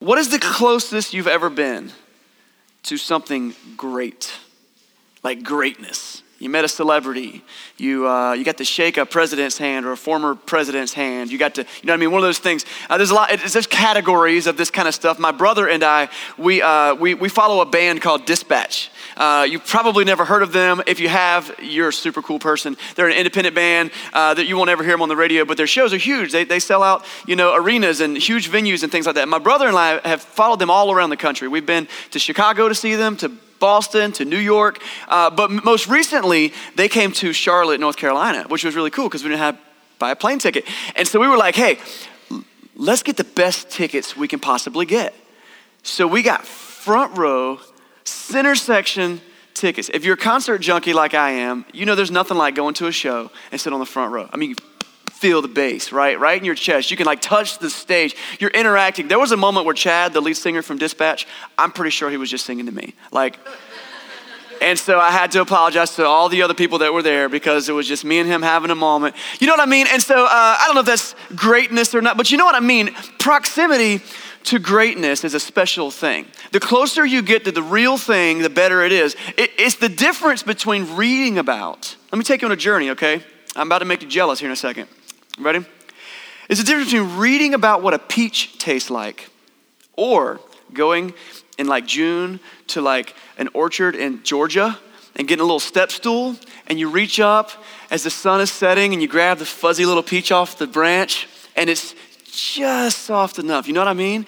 What is the closest you've ever been to something great? Like greatness. You met a celebrity. You, uh, you got to shake a president's hand or a former president's hand. You got to, you know what I mean? One of those things. Uh, there's a lot, there's categories of this kind of stuff. My brother and I, we, uh, we, we follow a band called Dispatch. Uh, you've probably never heard of them. If you have, you're a super cool person. They're an independent band uh, that you won't ever hear them on the radio, but their shows are huge. They, they sell out, you know, arenas and huge venues and things like that. My brother and I have followed them all around the country. We've been to Chicago to see them, to Boston to New York. Uh, but most recently, they came to Charlotte, North Carolina, which was really cool because we didn't have buy a plane ticket. And so we were like, hey, let's get the best tickets we can possibly get. So we got front row center section tickets. If you're a concert junkie like I am, you know there's nothing like going to a show and sit on the front row. I mean, feel the bass, right? Right in your chest. You can like touch the stage. You're interacting. There was a moment where Chad, the lead singer from Dispatch, I'm pretty sure he was just singing to me. Like, and so I had to apologize to all the other people that were there because it was just me and him having a moment. You know what I mean? And so uh, I don't know if that's greatness or not, but you know what I mean? Proximity to greatness is a special thing. The closer you get to the real thing, the better it is. It, it's the difference between reading about. Let me take you on a journey, okay? I'm about to make you jealous here in a second. Ready? It's the difference between reading about what a peach tastes like or going in like June to like an orchard in Georgia and getting a little step stool and you reach up as the sun is setting and you grab the fuzzy little peach off the branch and it's just soft enough. You know what I mean?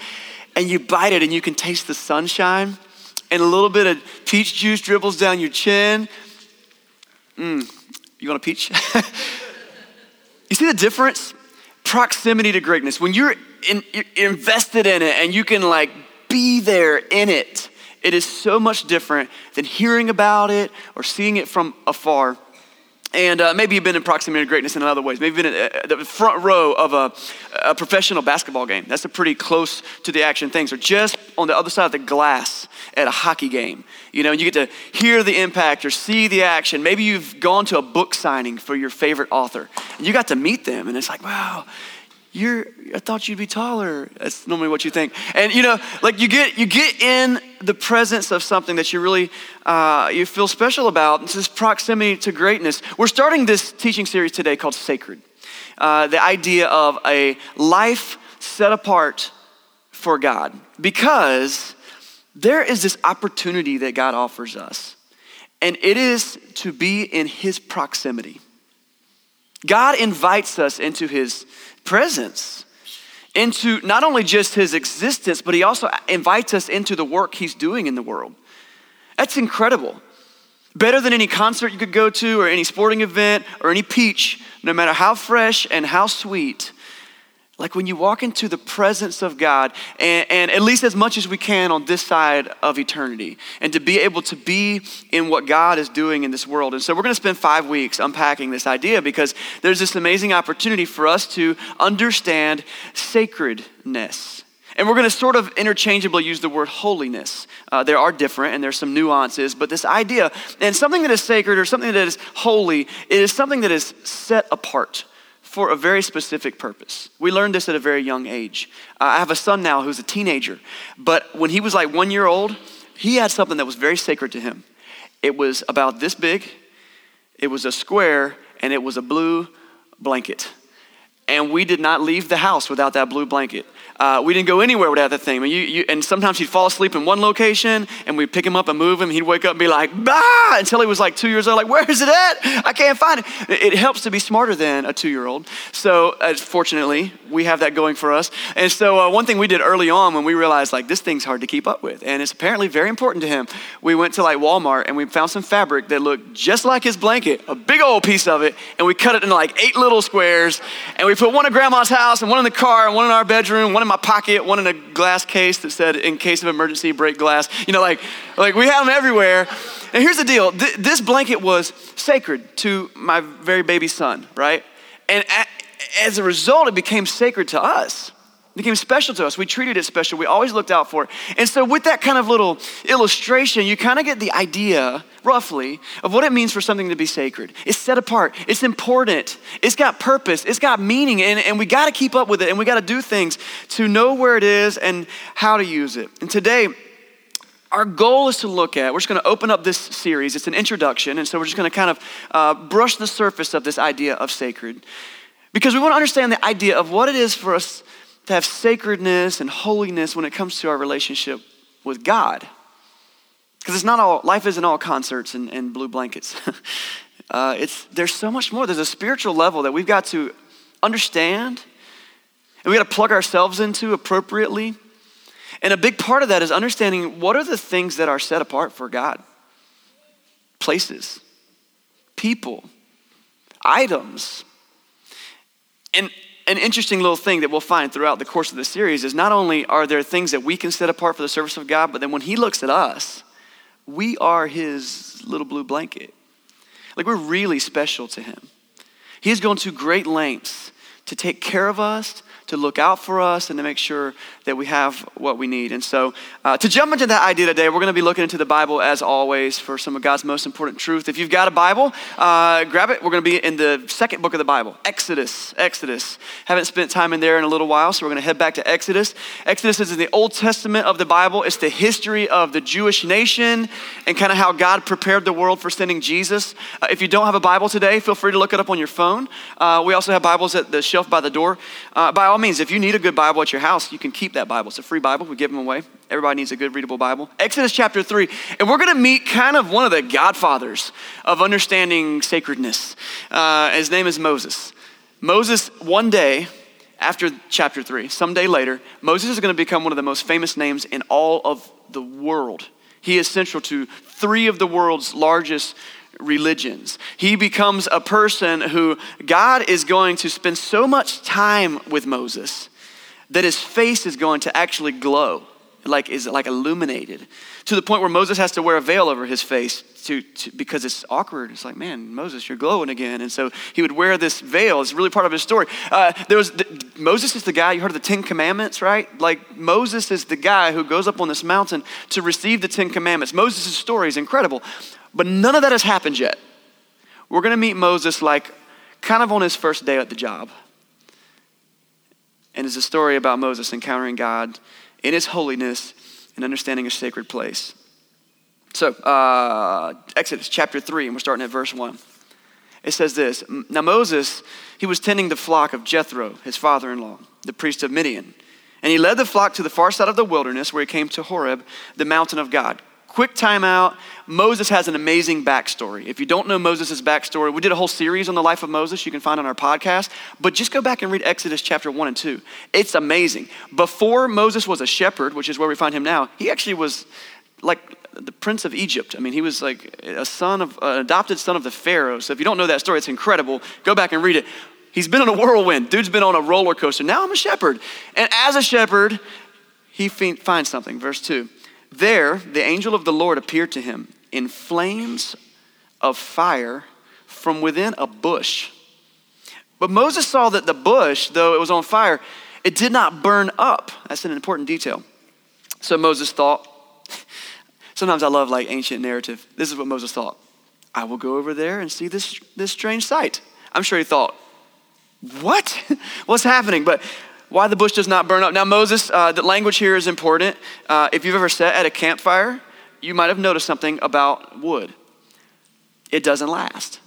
And you bite it and you can taste the sunshine, and a little bit of peach juice dribbles down your chin. Mmm, you want a peach? you see the difference? Proximity to greatness. When you're, in, you're invested in it and you can like be there in it, it is so much different than hearing about it or seeing it from afar. And uh, maybe you've been in proximity to greatness in other ways. Maybe you've been in uh, the front row of a, a, professional basketball game. That's a pretty close to the action things. Or just on the other side of the glass at a hockey game. You know, and you get to hear the impact or see the action. Maybe you've gone to a book signing for your favorite author. And you got to meet them, and it's like, wow, you're i thought you'd be taller. That's normally what you think. And you know like you get you get in the presence of something that you really uh, you feel special about. It's this proximity to greatness. We're starting this teaching series today called sacred. Uh, the idea of a life set apart for god. Because there is this opportunity that god offers us and it is to be in his proximity. God invites us into his presence, into not only just his existence, but he also invites us into the work he's doing in the world. That's incredible. Better than any concert you could go to, or any sporting event, or any peach, no matter how fresh and how sweet, like when you walk into the presence of God, and, and, at least as much as we can on this side of eternity, and to be able to be in what God is doing in this world. And so we're going to spend five weeks unpacking this idea because there's this amazing opportunity for us to understand sacredness. And we're going to sort of interchangeably use the word holiness. Uh, there are different and there's some nuances, but this idea, and something that is sacred or something that is holy, it is something that is set apart for a very specific purpose. We learned this at a very young age. Uh, I have a son now who's a teenager, but when he was like one year old, he had something that was very sacred to him. It was about this big, it was a square, and it was a blue blanket. And we did not leave the house without that blue blanket. Uh, we didn't go anywhere without that thing. Mean, you, you, and sometimes he'd fall asleep in one location, and we'd pick him up and move him. He'd wake up and be like, bah, until he was like two years old, like, where is it at? I can't find it. It helps to be smarter than a two year old. So, uh, fortunately, we have that going for us. And so, uh, one thing we did early on when we realized, like, this thing's hard to keep up with, and it's apparently very important to him, we went to like Walmart and we found some fabric that looked just like his blanket, a big old piece of it, and we cut it into like eight little squares, and we put one in grandma's house, and one in the car, and one in our bedroom, one in my pocket, one in a glass case that said, in case of emergency, break glass. You know, like, like we have them everywhere. And here's the deal Th- this blanket was sacred to my very baby son, right? And as a result, it became sacred to us. It became special to us. We treated it special. We always looked out for it. And so, with that kind of little illustration, you kind of get the idea, roughly, of what it means for something to be sacred. It's set apart, it's important, it's got purpose, it's got meaning, and, and we got to keep up with it, and we got to do things to know where it is and how to use it. And today, our goal is to look at, we're just going to open up this series. It's an introduction, and so we're just going to kind of uh, brush the surface of this idea of sacred. Because we want to understand the idea of what it is for us to have sacredness and holiness when it comes to our relationship with God. Because it's not all, life isn't all concerts and, and blue blankets. uh, it's, there's so much more. There's a spiritual level that we've got to understand and we got to plug ourselves into appropriately. And a big part of that is understanding what are the things that are set apart for God places, people, items. And an interesting little thing that we'll find throughout the course of the series is not only are there things that we can set apart for the service of God, but then when He looks at us, we are His little blue blanket. Like we're really special to Him. He has gone to great lengths to take care of us, to look out for us and to make sure that we have what we need. And so, uh, to jump into that idea today, we're going to be looking into the Bible as always for some of God's most important truth. If you've got a Bible, uh, grab it. We're going to be in the second book of the Bible, Exodus. Exodus. Haven't spent time in there in a little while, so we're going to head back to Exodus. Exodus is in the Old Testament of the Bible. It's the history of the Jewish nation and kind of how God prepared the world for sending Jesus. Uh, if you don't have a Bible today, feel free to look it up on your phone. Uh, we also have Bibles at the shelf by the door. Uh, by all means, if you need a good Bible at your house, you can keep that Bible. It's a free Bible. We give them away. Everybody needs a good readable Bible. Exodus chapter 3. And we're going to meet kind of one of the godfathers of understanding sacredness. Uh, his name is Moses. Moses, one day, after chapter 3, someday later, Moses is going to become one of the most famous names in all of the world. He is central to three of the world's largest religions. He becomes a person who God is going to spend so much time with Moses that his face is going to actually glow, like is like illuminated, to the point where Moses has to wear a veil over his face to, to, because it's awkward. It's like, man, Moses, you're glowing again, and so he would wear this veil. It's really part of his story. Uh, there was the, Moses is the guy you heard of the Ten Commandments, right? Like Moses is the guy who goes up on this mountain to receive the Ten Commandments. Moses' story is incredible. But none of that has happened yet. We're going to meet Moses like kind of on his first day at the job. And it's a story about Moses encountering God in his holiness and understanding a sacred place. So, uh, Exodus chapter 3, and we're starting at verse 1. It says this Now Moses, he was tending the flock of Jethro, his father in law, the priest of Midian. And he led the flock to the far side of the wilderness where he came to Horeb, the mountain of God. Quick timeout. Moses has an amazing backstory. If you don't know Moses' backstory, we did a whole series on the life of Moses you can find on our podcast, but just go back and read Exodus chapter 1 and 2. It's amazing. Before Moses was a shepherd, which is where we find him now, he actually was like the prince of Egypt. I mean, he was like a son of, an adopted son of the Pharaoh. So if you don't know that story, it's incredible. Go back and read it. He's been on a whirlwind. Dude's been on a roller coaster. Now I'm a shepherd. And as a shepherd, he finds something. Verse 2. There, the angel of the Lord appeared to him in flames of fire from within a bush. But Moses saw that the bush, though it was on fire, it did not burn up. That's an important detail. So Moses thought, sometimes I love like ancient narrative. This is what Moses thought. I will go over there and see this, this strange sight. I'm sure he thought, what? What's happening? But why the bush does not burn up. Now, Moses, uh, the language here is important. Uh, if you've ever sat at a campfire, you might have noticed something about wood. It doesn't last.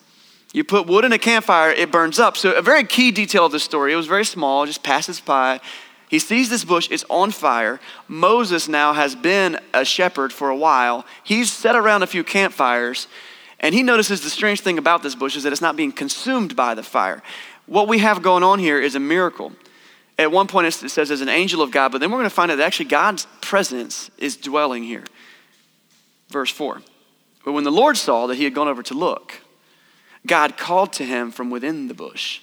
You put wood in a campfire, it burns up. So, a very key detail of the story, it was very small, just passes by. He sees this bush, it's on fire. Moses now has been a shepherd for a while. He's set around a few campfires, and he notices the strange thing about this bush is that it's not being consumed by the fire. What we have going on here is a miracle. At one point, it says as an angel of God, but then we're going to find out that actually God's presence is dwelling here. Verse 4. But when the Lord saw that he had gone over to look, God called to him from within the bush,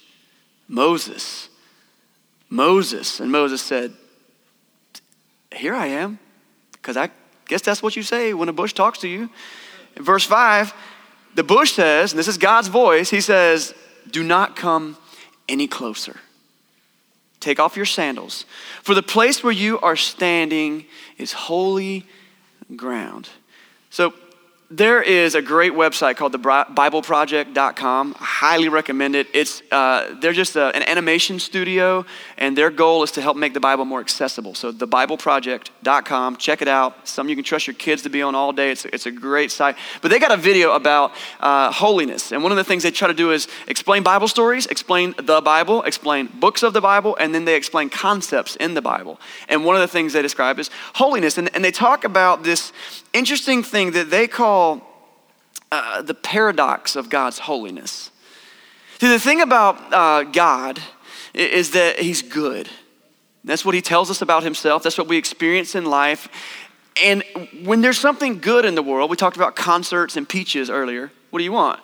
Moses, Moses. And Moses said, Here I am, because I guess that's what you say when a bush talks to you. In verse 5, the bush says, and this is God's voice, he says, Do not come any closer. Take off your sandals, for the place where you are standing is holy ground. So, there is a great website called the BibleProject.com. I highly recommend it. It's, uh, they're just a, an animation studio, and their goal is to help make the Bible more accessible. So, the BibleProject.com, check it out. Some you can trust your kids to be on all day. It's, it's a great site. But they got a video about uh, holiness. And one of the things they try to do is explain Bible stories, explain the Bible, explain books of the Bible, and then they explain concepts in the Bible. And one of the things they describe is holiness. And, and they talk about this interesting thing that they call uh, the paradox of God's holiness. See, the thing about uh, God is that He's good. That's what He tells us about Himself, that's what we experience in life. And when there's something good in the world, we talked about concerts and peaches earlier. What do you want?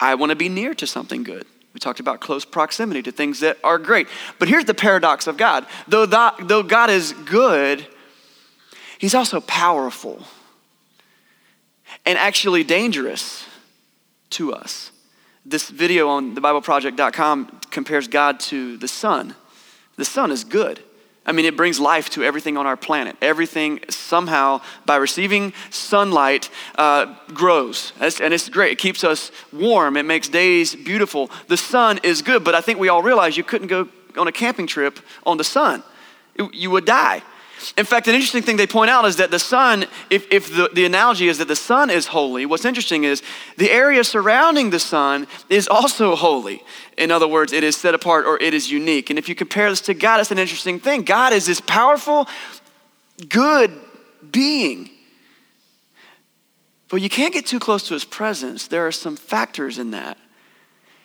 I want to be near to something good. We talked about close proximity to things that are great. But here's the paradox of God. Though, though God is good, He's also powerful and actually dangerous to us. This video on thebibleproject.com compares God to the sun. The sun is good. I mean, it brings life to everything on our planet. Everything somehow, by receiving sunlight, uh, grows. And it's great. It keeps us warm. It makes days beautiful. The sun is good, but I think we all realize you couldn't go on a camping trip on the sun. You would die. In fact, an interesting thing they point out is that the sun, if, if the, the analogy is that the sun is holy, what's interesting is the area surrounding the sun is also holy. In other words, it is set apart or it is unique. And if you compare this to God, it's an interesting thing. God is this powerful, good being. But you can't get too close to his presence. There are some factors in that.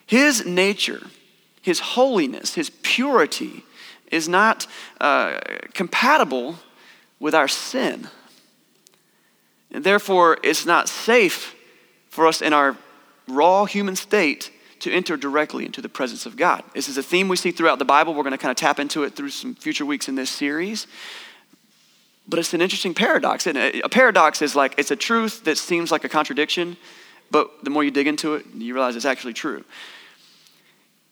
His nature, his holiness, his purity, is not uh, compatible with our sin. And therefore, it's not safe for us in our raw human state to enter directly into the presence of God. This is a theme we see throughout the Bible. We're going to kind of tap into it through some future weeks in this series. But it's an interesting paradox. A paradox is like it's a truth that seems like a contradiction, but the more you dig into it, you realize it's actually true.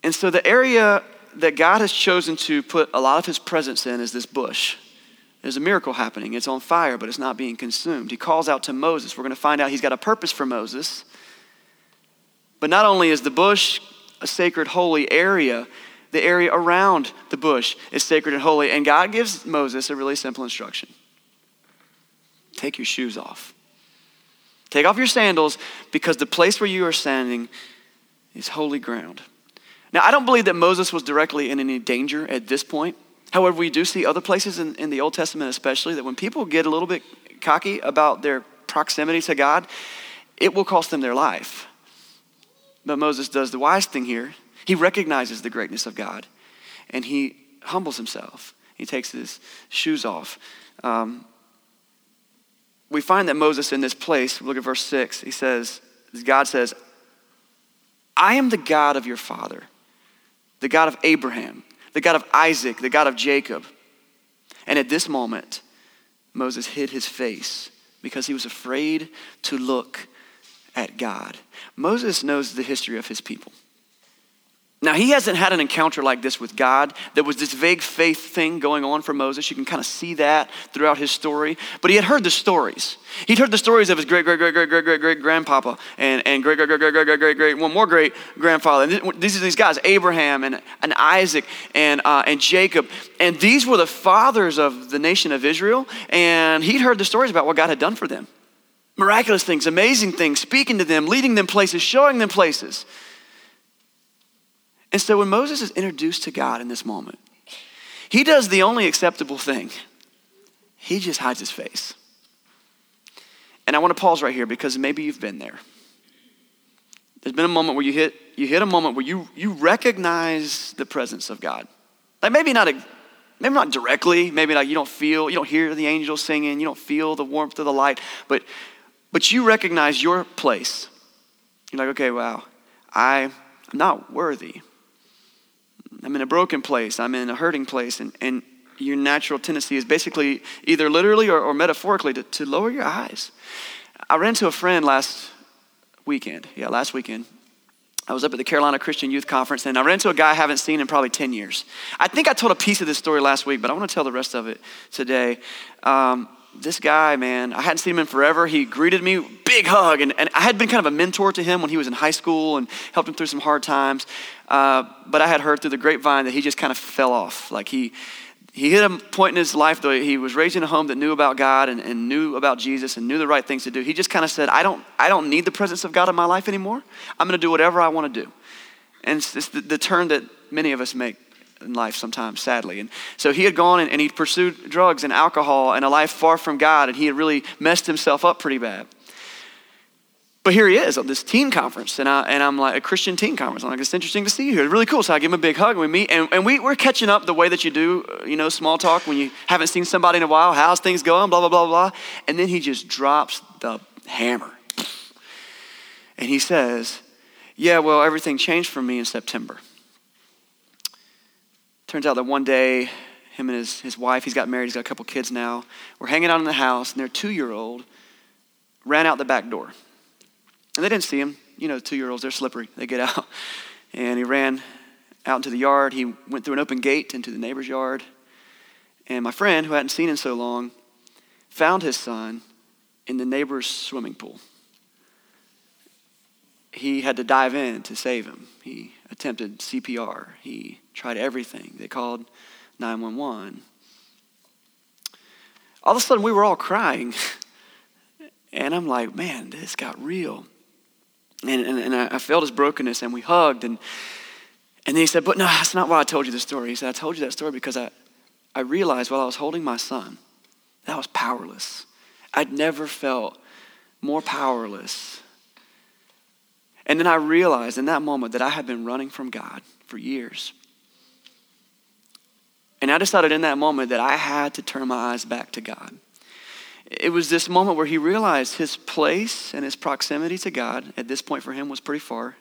And so the area that God has chosen to put a lot of his presence in is this bush. There's a miracle happening. It's on fire, but it's not being consumed. He calls out to Moses. We're going to find out he's got a purpose for Moses. But not only is the bush a sacred, holy area, the area around the bush is sacred and holy. And God gives Moses a really simple instruction take your shoes off. Take off your sandals because the place where you are standing is holy ground. Now, I don't believe that Moses was directly in any danger at this point. However, we do see other places in, in the Old Testament, especially, that when people get a little bit cocky about their proximity to God, it will cost them their life. But Moses does the wise thing here. He recognizes the greatness of God and he humbles himself. He takes his shoes off. Um, we find that Moses in this place, look at verse 6, he says, God says, I am the God of your father the God of Abraham, the God of Isaac, the God of Jacob. And at this moment, Moses hid his face because he was afraid to look at God. Moses knows the history of his people. Now, he hasn't had an encounter like this with God. There was this vague faith thing going on for Moses. You can kind of see that throughout his story. But he had heard the stories. He'd heard the stories of his great, great, great, great, great, great, great grandpapa and, and great, great, great, great, great, great, great, great, one more great grandfather. And these are these guys, Abraham and, and Isaac and, uh, and Jacob. And these were the fathers of the nation of Israel. And he'd heard the stories about what God had done for them miraculous things, amazing things, speaking to them, leading them places, showing them places. And so when Moses is introduced to God in this moment, he does the only acceptable thing he just hides his face. And I want to pause right here because maybe you've been there. There's been a moment where you hit, you hit a moment where you, you recognize the presence of God. Like maybe not, a, maybe not directly, maybe like you don't feel, you don't hear the angels singing, you don't feel the warmth of the light, but, but you recognize your place. You're like, okay, wow, I, I'm not worthy. I'm in a broken place, I'm in a hurting place, and, and your natural tendency is basically either literally or, or metaphorically to, to lower your eyes. I ran into a friend last weekend, yeah, last weekend, I was up at the Carolina Christian Youth Conference and I ran into a guy I haven't seen in probably 10 years. I think I told a piece of this story last week, but I want to tell the rest of it today. Um, this guy, man, I hadn't seen him in forever. He greeted me, big hug, and, and I had been kind of a mentor to him when he was in high school and helped him through some hard times. Uh, but I had heard through the grapevine that he just kind of fell off. Like he, he hit a point in his life though he was raised in a home that knew about god and, and, knew about jesus and knew the right things to do. He just kind of said i don't i don't need the presence of god in my life anymore. I'm going to do whatever i want to do. And it's, it's the, the, turn that many of us make in life sometimes sadly. And so he had gone and, and he pursued drugs and alcohol and a life far from god and he had really messed himself up pretty bad but here he is at this teen conference, and, I, and I'm like, a Christian teen conference. I'm like, it's interesting to see you here. It's really cool. So I give him a big hug, and we meet, and, and we, we're catching up the way that you do, uh, you know, small talk when you haven't seen somebody in a while. How's things going? Blah, blah, blah, blah. And then he just drops the hammer. And he says, Yeah, well, everything changed for me in September. Turns out that one day, him and his, his wife, he's got married, he's got a couple kids now, we're hanging out in the house, and their two year old ran out the back door. And they didn't see him. You know, two year olds, they're slippery. They get out. And he ran out into the yard. He went through an open gate into the neighbor's yard. And my friend, who hadn't seen him so long, found his son in the neighbor's swimming pool. He had to dive in to save him. He attempted CPR. He tried everything. They called 911. All of a sudden, we were all crying. And I'm like, man, this got real. And, and, and I felt his brokenness, and we hugged. And, and then he said, But no, that's not why I told you the story. He said, I told you that story because I, I realized while I was holding my son that I was powerless. I'd never felt more powerless. And then I realized in that moment that I had been running from God for years. And I decided in that moment that I had to turn my eyes back to God. It was this moment where he realized his place and his proximity to God at this point for him was pretty far.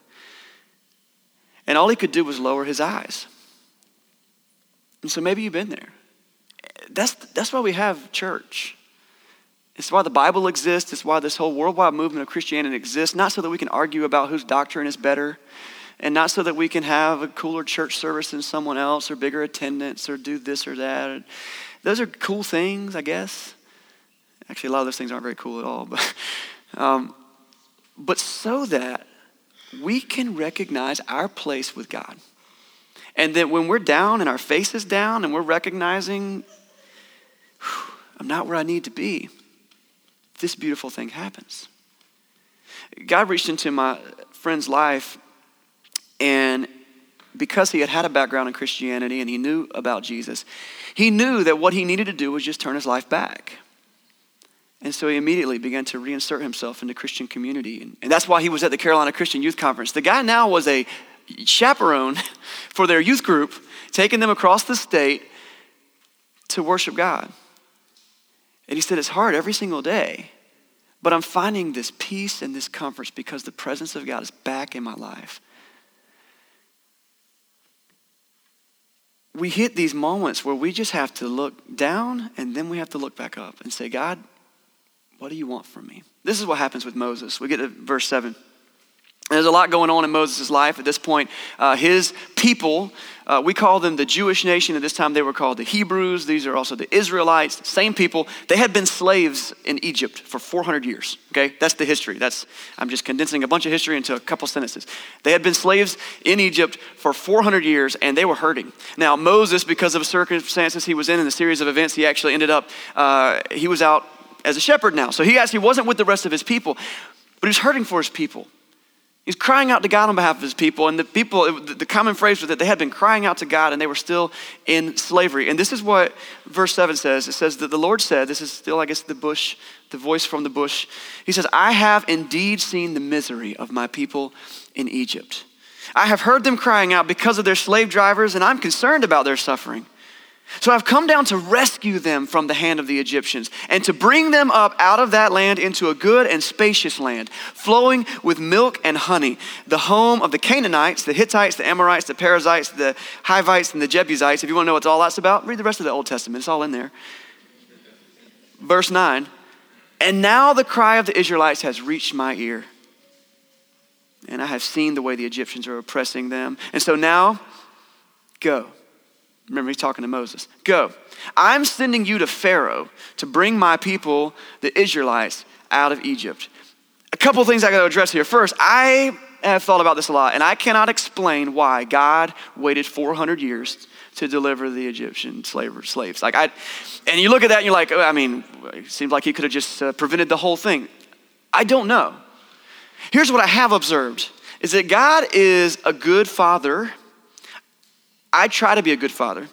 And all he could do was lower his eyes. And so maybe you've been there. That's, that's why we have church. It's why the Bible exists. It's why this whole worldwide movement of Christianity exists. Not so that we can argue about whose doctrine is better, and not so that we can have a cooler church service than someone else, or bigger attendance, or do this or that. Those are cool things, I guess. Actually, a lot of those things aren't very cool at all. But, um, but so that we can recognize our place with God. And that when we're down and our face is down and we're recognizing, I'm not where I need to be, this beautiful thing happens. God reached into my friend's life, and because he had had a background in Christianity and he knew about Jesus, he knew that what he needed to do was just turn his life back. And so he immediately began to reinsert himself in the Christian community. And, and that's why he was at the Carolina Christian Youth Conference. The guy now was a chaperone for their youth group, taking them across the state to worship God. And he said, It's hard every single day, but I'm finding this peace and this comfort because the presence of God is back in my life. We hit these moments where we just have to look down and then we have to look back up and say, God, what do you want from me? This is what happens with Moses. We get to verse 7. There's a lot going on in Moses' life at this point. Uh, his people, uh, we call them the Jewish nation. At this time, they were called the Hebrews. These are also the Israelites, same people. They had been slaves in Egypt for 400 years. Okay, that's the history. That's I'm just condensing a bunch of history into a couple sentences. They had been slaves in Egypt for 400 years, and they were hurting. Now Moses, because of circumstances he was in and the series of events, he actually ended up uh, he was out as a shepherd now. So he actually wasn't with the rest of his people, but he's hurting for his people. He's crying out to God on behalf of his people. And the people, the common phrase was that they had been crying out to God and they were still in slavery. And this is what verse 7 says. It says that the Lord said, this is still, I guess, the bush, the voice from the bush. He says, I have indeed seen the misery of my people in Egypt. I have heard them crying out because of their slave drivers, and I'm concerned about their suffering. So I've come down to rescue them from the hand of the Egyptians and to bring them up out of that land into a good and spacious land, flowing with milk and honey, the home of the Canaanites, the Hittites, the Amorites, the Perizzites, the Hivites, and the Jebusites. If you want to know what all that's about, read the rest of the Old Testament. It's all in there. Verse 9 And now the cry of the Israelites has reached my ear. and I have seen the way the Egyptians are oppressing them. And so now, go. Remember, he's talking to Moses. Go. I'm sending you to Pharaoh to bring my people, the Israelites, out of Egypt. A couple things I got to address here. First, I have thought about this a lot, and I cannot explain why God waited 400 years to deliver the Egyptian slaves. Like I, and you look at that and you're like, oh, I mean, it seems like he could have just uh, prevented the whole thing. I don't know. Here's what I have observed: is that God is a good father. I try to be a good father.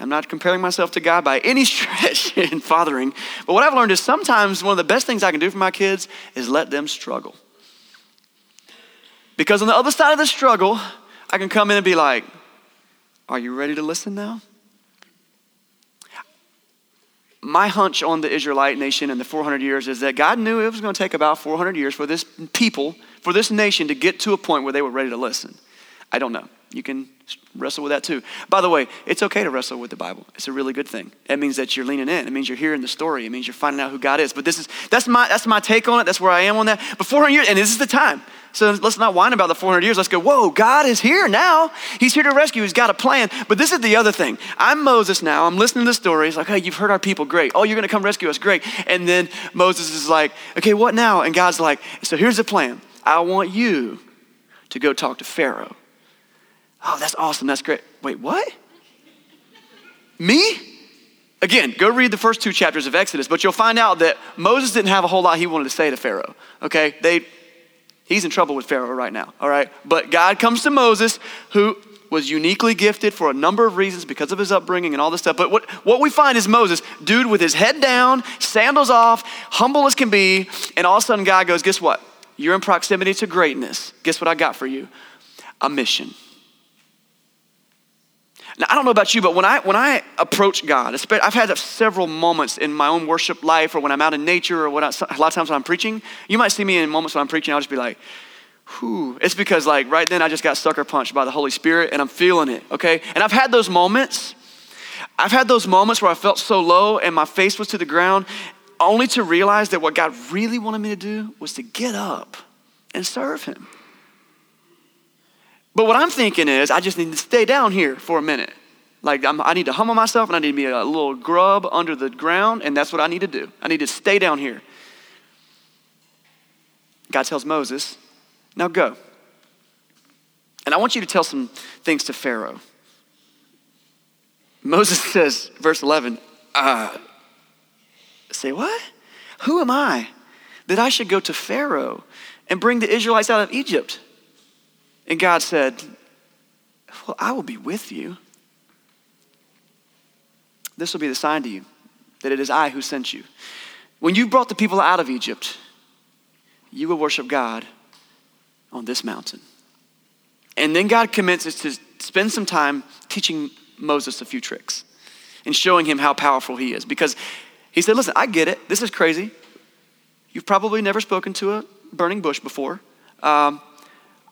I'm not comparing myself to God by any stretch in fathering, but what I've learned is sometimes one of the best things I can do for my kids is let them struggle. Because on the other side of the struggle, I can come in and be like, Are you ready to listen now? My hunch on the Israelite nation and the 400 years is that God knew it was going to take about 400 years for this people, for this nation to get to a point where they were ready to listen. I don't know. You can wrestle with that too. By the way, it's okay to wrestle with the Bible. It's a really good thing. It means that you're leaning in. It means you're hearing the story. It means you're finding out who God is. But this is that's my that's my take on it. That's where I am on that. But 400 years, and this is the time. So let's not whine about the 400 years. Let's go, whoa, God is here now. He's here to rescue. He's got a plan. But this is the other thing. I'm Moses now. I'm listening to the stories. Like, hey, you've heard our people. Great. Oh, you're going to come rescue us. Great. And then Moses is like, okay, what now? And God's like, so here's the plan. I want you to go talk to Pharaoh. Oh, that's awesome. That's great. Wait, what? Me? Again, go read the first two chapters of Exodus, but you'll find out that Moses didn't have a whole lot he wanted to say to Pharaoh. Okay? They he's in trouble with Pharaoh right now, all right? But God comes to Moses, who was uniquely gifted for a number of reasons because of his upbringing and all this stuff. But what, what we find is Moses, dude with his head down, sandals off, humble as can be, and all of a sudden God goes, Guess what? You're in proximity to greatness. Guess what I got for you? A mission. Now, I don't know about you, but when I, when I approach God, I've had several moments in my own worship life or when I'm out in nature or when I, a lot of times when I'm preaching, you might see me in moments when I'm preaching, I'll just be like, whew. It's because like right then I just got sucker punched by the Holy Spirit and I'm feeling it, okay? And I've had those moments. I've had those moments where I felt so low and my face was to the ground only to realize that what God really wanted me to do was to get up and serve Him. But what I'm thinking is, I just need to stay down here for a minute. Like, I'm, i need to humble myself and I need to be a little grub under the ground, and that's what I need to do. I need to stay down here. God tells Moses, now go. And I want you to tell some things to Pharaoh. Moses says, verse 11, uh, say what? Who am I that I should go to Pharaoh and bring the Israelites out of Egypt? And God said, Well, I will be with you. This will be the sign to you that it is I who sent you. When you brought the people out of Egypt, you will worship God on this mountain. And then God commences to spend some time teaching Moses a few tricks and showing him how powerful he is. Because he said, Listen, I get it. This is crazy. You've probably never spoken to a burning bush before. Um,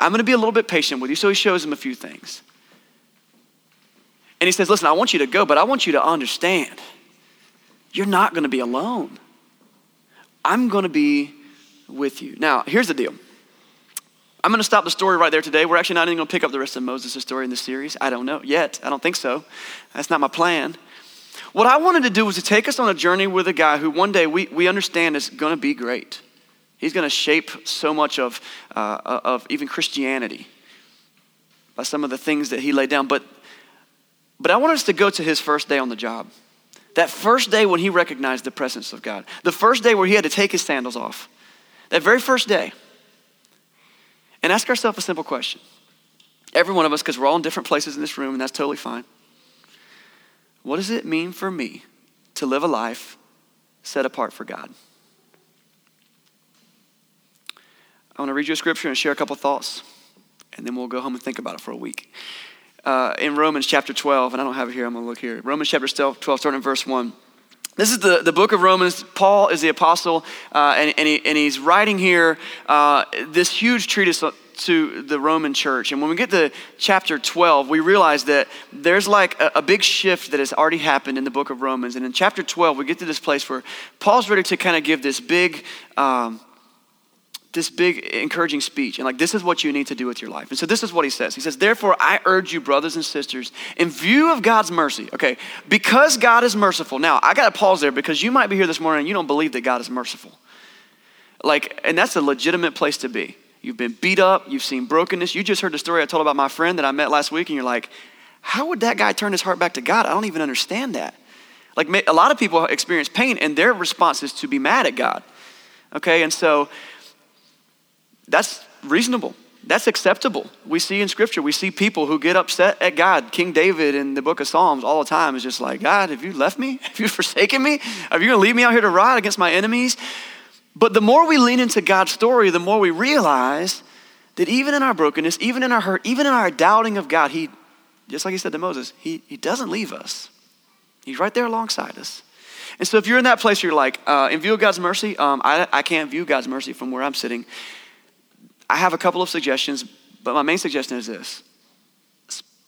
I'm going to be a little bit patient with you. So he shows him a few things. And he says, Listen, I want you to go, but I want you to understand you're not going to be alone. I'm going to be with you. Now, here's the deal. I'm going to stop the story right there today. We're actually not even going to pick up the rest of Moses' story in this series. I don't know yet. I don't think so. That's not my plan. What I wanted to do was to take us on a journey with a guy who one day we, we understand is going to be great. He's going to shape so much of, uh, of even Christianity by some of the things that he laid down. But, but I want us to go to his first day on the job. That first day when he recognized the presence of God. The first day where he had to take his sandals off. That very first day. And ask ourselves a simple question. Every one of us, because we're all in different places in this room, and that's totally fine. What does it mean for me to live a life set apart for God? I want to read you a scripture and share a couple thoughts, and then we'll go home and think about it for a week. Uh, in Romans chapter 12, and I don't have it here, I'm going to look here. Romans chapter 12, starting in verse 1. This is the, the book of Romans. Paul is the apostle, uh, and, and, he, and, he's writing here uh, this huge treatise to the Roman church. And when we get to chapter 12, we realize that there's like a, a, big shift that has already happened in the book of Romans. And in chapter 12, we get to this place where Paul's ready to kind of give this big um, this big encouraging speech and like this is what you need to do with your life. And so this is what he says. He says therefore i urge you brothers and sisters in view of god's mercy okay because god is merciful. Now i gotta pause there because you might be here this morning and you don't believe that god is merciful. Like and that's a legitimate place to be. You've been beat up you've seen brokenness. You just heard the story i told about my friend that i met last week and you're like how would that guy turn his heart back to god? I don't even understand that. Like a lot of people experience pain and their response is to be mad at god okay? And so that's reasonable. That's acceptable. We see in scripture, we see people who get upset at God. King David in the book of Psalms all the time is just like, God, have you left me? Have you forsaken me? Are you going to leave me out here to ride against my enemies? But the more we lean into God's story, the more we realize that even in our brokenness, even in our hurt, even in our doubting of God, He, just like He said to Moses, He, he doesn't leave us. He's right there alongside us. And so if you're in that place, you're like, uh, in view of God's mercy, um, I, I can't view God's mercy from where I'm sitting. I have a couple of suggestions, but my main suggestion is this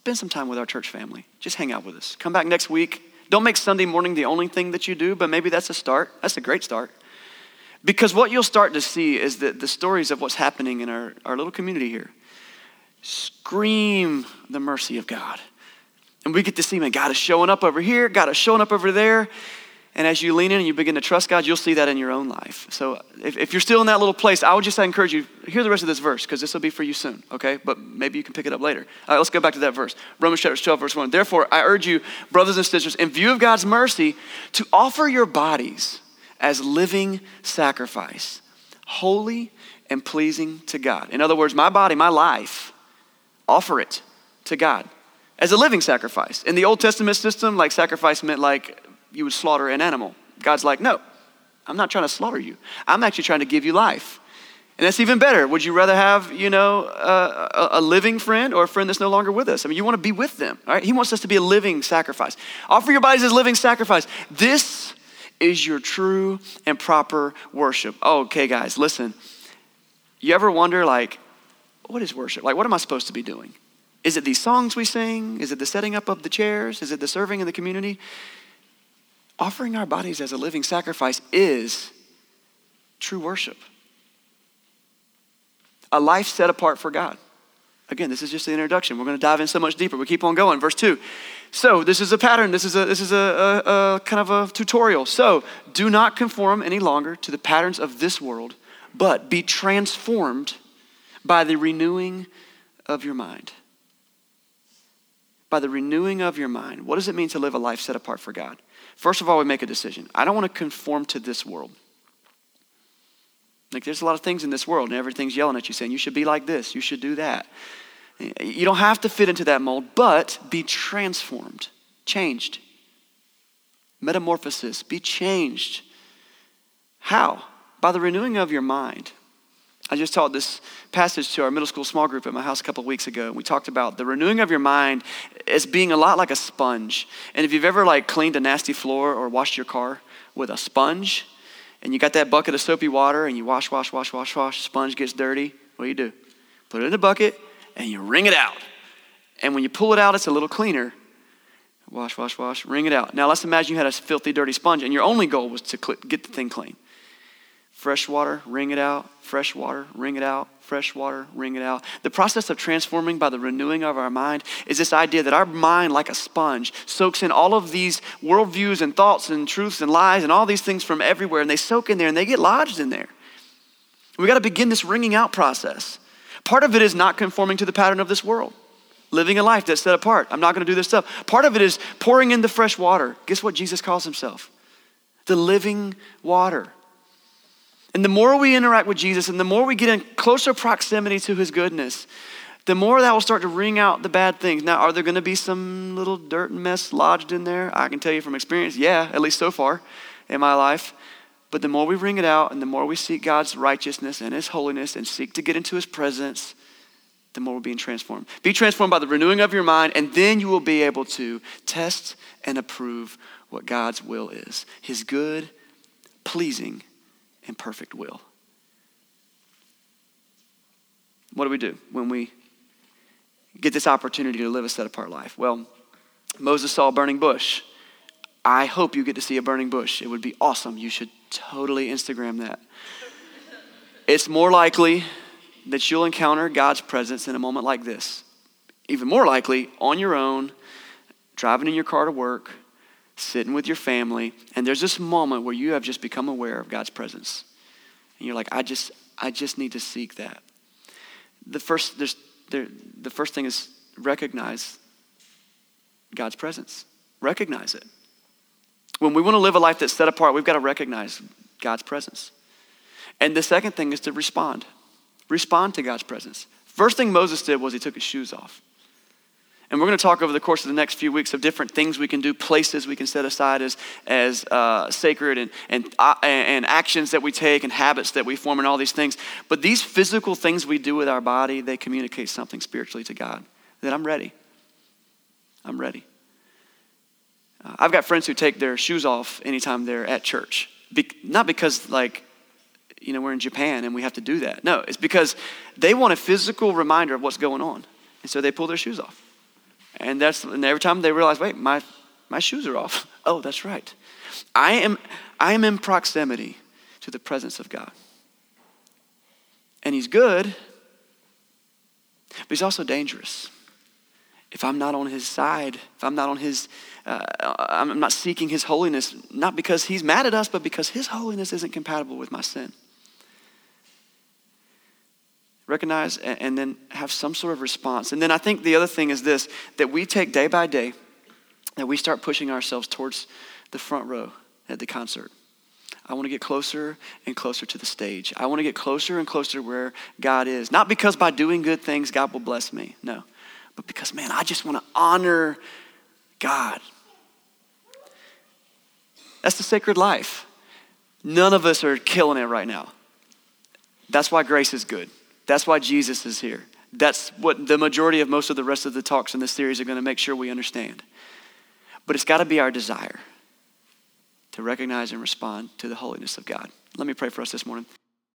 spend some time with our church family. Just hang out with us. Come back next week. Don't make Sunday morning the only thing that you do, but maybe that's a start. That's a great start. Because what you'll start to see is that the stories of what's happening in our, our little community here scream the mercy of God. And we get to see, man, God is showing up over here, God is showing up over there. And as you lean in and you begin to trust God, you'll see that in your own life. So if, if you're still in that little place, I would just encourage you, hear the rest of this verse, because this will be for you soon, okay? But maybe you can pick it up later. All right, let's go back to that verse. Romans chapter 12, verse 1. Therefore, I urge you, brothers and sisters, in view of God's mercy, to offer your bodies as living sacrifice, holy and pleasing to God. In other words, my body, my life, offer it to God as a living sacrifice. In the Old Testament system, like sacrifice meant like you would slaughter an animal. God's like, no, I'm not trying to slaughter you. I'm actually trying to give you life. And that's even better. Would you rather have, you know, a, a, living friend or a friend that's no longer with us? I mean, you want to be with them, all right? He wants us to be a living sacrifice. Offer your bodies as a living sacrifice. This is your true and proper worship. Okay, guys, listen. You ever wonder, like, what is worship? Like, what am I supposed to be doing? Is it these songs we sing? Is it the setting up of the chairs? Is it the serving in the community? Offering our bodies as a living sacrifice is true worship. A life set apart for God. Again, this is just the introduction. We're going to dive in so much deeper. We keep on going. Verse 2. So, this is a pattern. This is a, this is a, a, a kind of a tutorial. So, do not conform any longer to the patterns of this world, but be transformed by the renewing of your mind. By the renewing of your mind. What does it mean to live a life set apart for God? First of all, we make a decision. I don't want to conform to this world. Like, there's a lot of things in this world, and everything's yelling at you saying, you should be like this, you should do that. You don't have to fit into that mold, but be transformed, changed. Metamorphosis, be changed. How? By the renewing of your mind. I just taught this passage to our middle school small group at my house a couple of weeks ago. and We talked about the renewing of your mind as being a lot like a sponge. And if you've ever like cleaned a nasty floor or washed your car with a sponge, and you got that bucket of soapy water and you wash, wash, wash, wash, wash, sponge gets dirty, what do you do? Put it in a bucket and you wring it out. And when you pull it out, it's a little cleaner. Wash, wash, wash, wring it out. Now let's imagine you had a filthy, dirty sponge, and your only goal was to get the thing clean. Fresh water, wring it out. Fresh water, wring it out. Fresh water, wring it out. The process of transforming by the renewing of our mind is this idea that our mind, like a sponge, soaks in all of these worldviews and thoughts and truths and lies and all these things from everywhere, and they soak in there and they get lodged in there. We got to begin this wringing out process. Part of it is not conforming to the pattern of this world, living a life that's set apart. I'm not going to do this stuff. Part of it is pouring in the fresh water. Guess what Jesus calls himself? The living water. And the more we interact with Jesus and the more we get in closer proximity to his goodness, the more that will start to wring out the bad things. Now, are there going to be some little dirt and mess lodged in there? I can tell you from experience, yeah, at least so far in my life. But the more we wring it out and the more we seek God's righteousness and his holiness and seek to get into his presence, the more we're being transformed. Be transformed by the renewing of your mind, and then you will be able to test and approve what God's will is his good, pleasing, and perfect will. What do we do when we get this opportunity to live a set apart life? Well, Moses saw a burning bush. I hope you get to see a burning bush. It would be awesome. You should totally Instagram that. it's more likely that you'll encounter God's presence in a moment like this. Even more likely, on your own, driving in your car to work, sitting with your family, and there's this moment where you have just become aware of God's presence. And you're like, I just, I just need to seek that. The first, there's, there, the first thing is recognize God's presence. Recognize it. When we want to live a life that's set apart, we've got to recognize God's presence. And the second thing is to respond. Respond to God's presence. First thing Moses did was he took his shoes off. And we're going to talk over the course of the next few weeks of different things we can do, places we can set aside as, as uh, sacred, and, and, uh, and actions that we take, and habits that we form, and all these things. But these physical things we do with our body, they communicate something spiritually to God that I'm ready. I'm ready. Uh, I've got friends who take their shoes off anytime they're at church. Be- not because, like, you know, we're in Japan and we have to do that. No, it's because they want a physical reminder of what's going on. And so they pull their shoes off. And that's and every time they realize, wait, my, my shoes are off. Oh, that's right. I am, I am in proximity to the presence of God. And He's good, but He's also dangerous. If I'm not on His side, if I'm not on His, uh, I'm not seeking His holiness, not because He's mad at us, but because His holiness isn't compatible with my sin recognize, and then have some sort of response. And then I think the other thing is this that we take day by day, that we start pushing ourselves towards the front row at the concert. I want to get closer and closer to the stage. I want to get closer and closer to where God is. Not because by doing good things, God will bless me. No. But because, man, I just want to honor God. That's the sacred life. None of us are killing it right now. That's why grace is good. That's why Jesus is here. That's what the majority of most of the rest of the talks in this series are going to make sure we understand. But it's got to be our desire to recognize and respond to the holiness of God. Let me pray for us this morning.